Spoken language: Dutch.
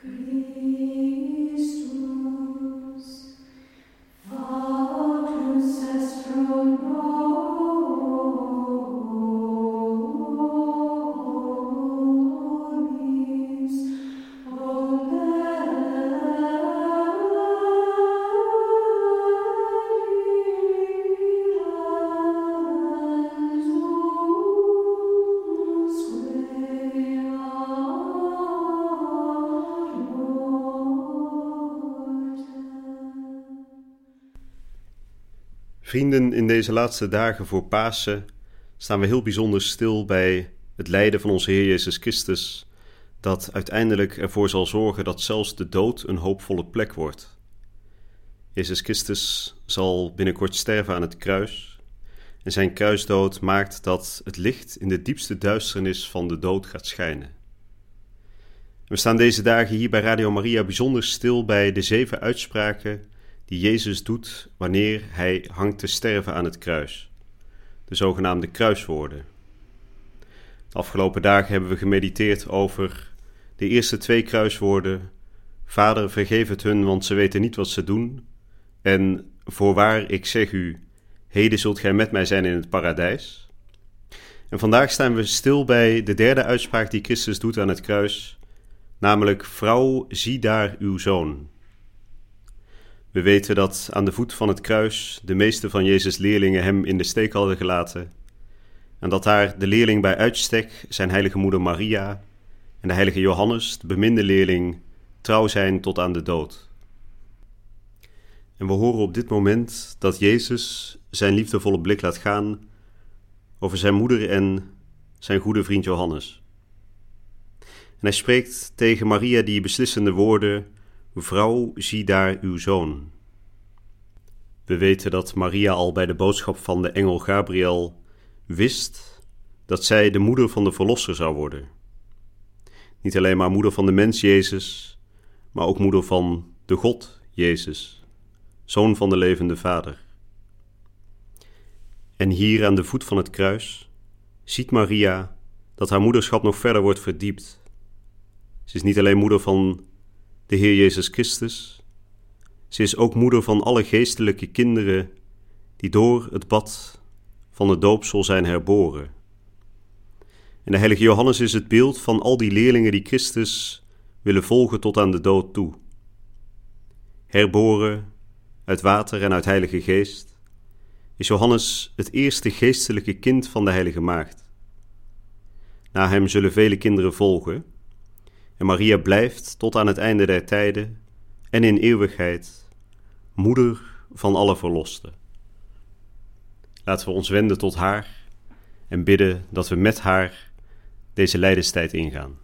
Christus, Vater, Sestrum, Vrienden, in deze laatste dagen voor Pasen staan we heel bijzonder stil bij het lijden van onze Heer Jezus Christus, dat uiteindelijk ervoor zal zorgen dat zelfs de dood een hoopvolle plek wordt. Jezus Christus zal binnenkort sterven aan het kruis, en zijn kruisdood maakt dat het licht in de diepste duisternis van de dood gaat schijnen. We staan deze dagen hier bij Radio Maria bijzonder stil bij de zeven uitspraken die Jezus doet wanneer hij hangt te sterven aan het kruis. De zogenaamde kruiswoorden. De afgelopen dagen hebben we gemediteerd over de eerste twee kruiswoorden: Vader, vergeef het hun, want ze weten niet wat ze doen. En voorwaar, ik zeg u, heden zult gij met mij zijn in het paradijs. En vandaag staan we stil bij de derde uitspraak die Christus doet aan het kruis, namelijk: Vrouw, zie daar uw zoon. We weten dat aan de voet van het kruis de meeste van Jezus' leerlingen hem in de steek hadden gelaten. En dat daar de leerling bij uitstek, zijn heilige moeder Maria en de heilige Johannes, de beminde leerling, trouw zijn tot aan de dood. En we horen op dit moment dat Jezus zijn liefdevolle blik laat gaan over zijn moeder en zijn goede vriend Johannes. En hij spreekt tegen Maria die beslissende woorden Vrouw, zie daar uw zoon. We weten dat Maria al bij de boodschap van de engel Gabriel wist dat zij de moeder van de Verlosser zou worden. Niet alleen maar moeder van de mens Jezus, maar ook moeder van de God Jezus, zoon van de levende Vader. En hier aan de voet van het kruis ziet Maria dat haar moederschap nog verder wordt verdiept. Ze is niet alleen moeder van de Heer Jezus Christus. Ze is ook moeder van alle geestelijke kinderen die door het bad van het doopsel zijn herboren. En de heilige Johannes is het beeld van al die leerlingen die Christus willen volgen tot aan de dood toe. Herboren uit water en uit heilige geest is Johannes het eerste geestelijke kind van de heilige maagd. Na hem zullen vele kinderen volgen, en Maria blijft tot aan het einde der tijden en in eeuwigheid moeder van alle verlosten. Laten we ons wenden tot haar en bidden dat we met haar deze lijdenstijd ingaan.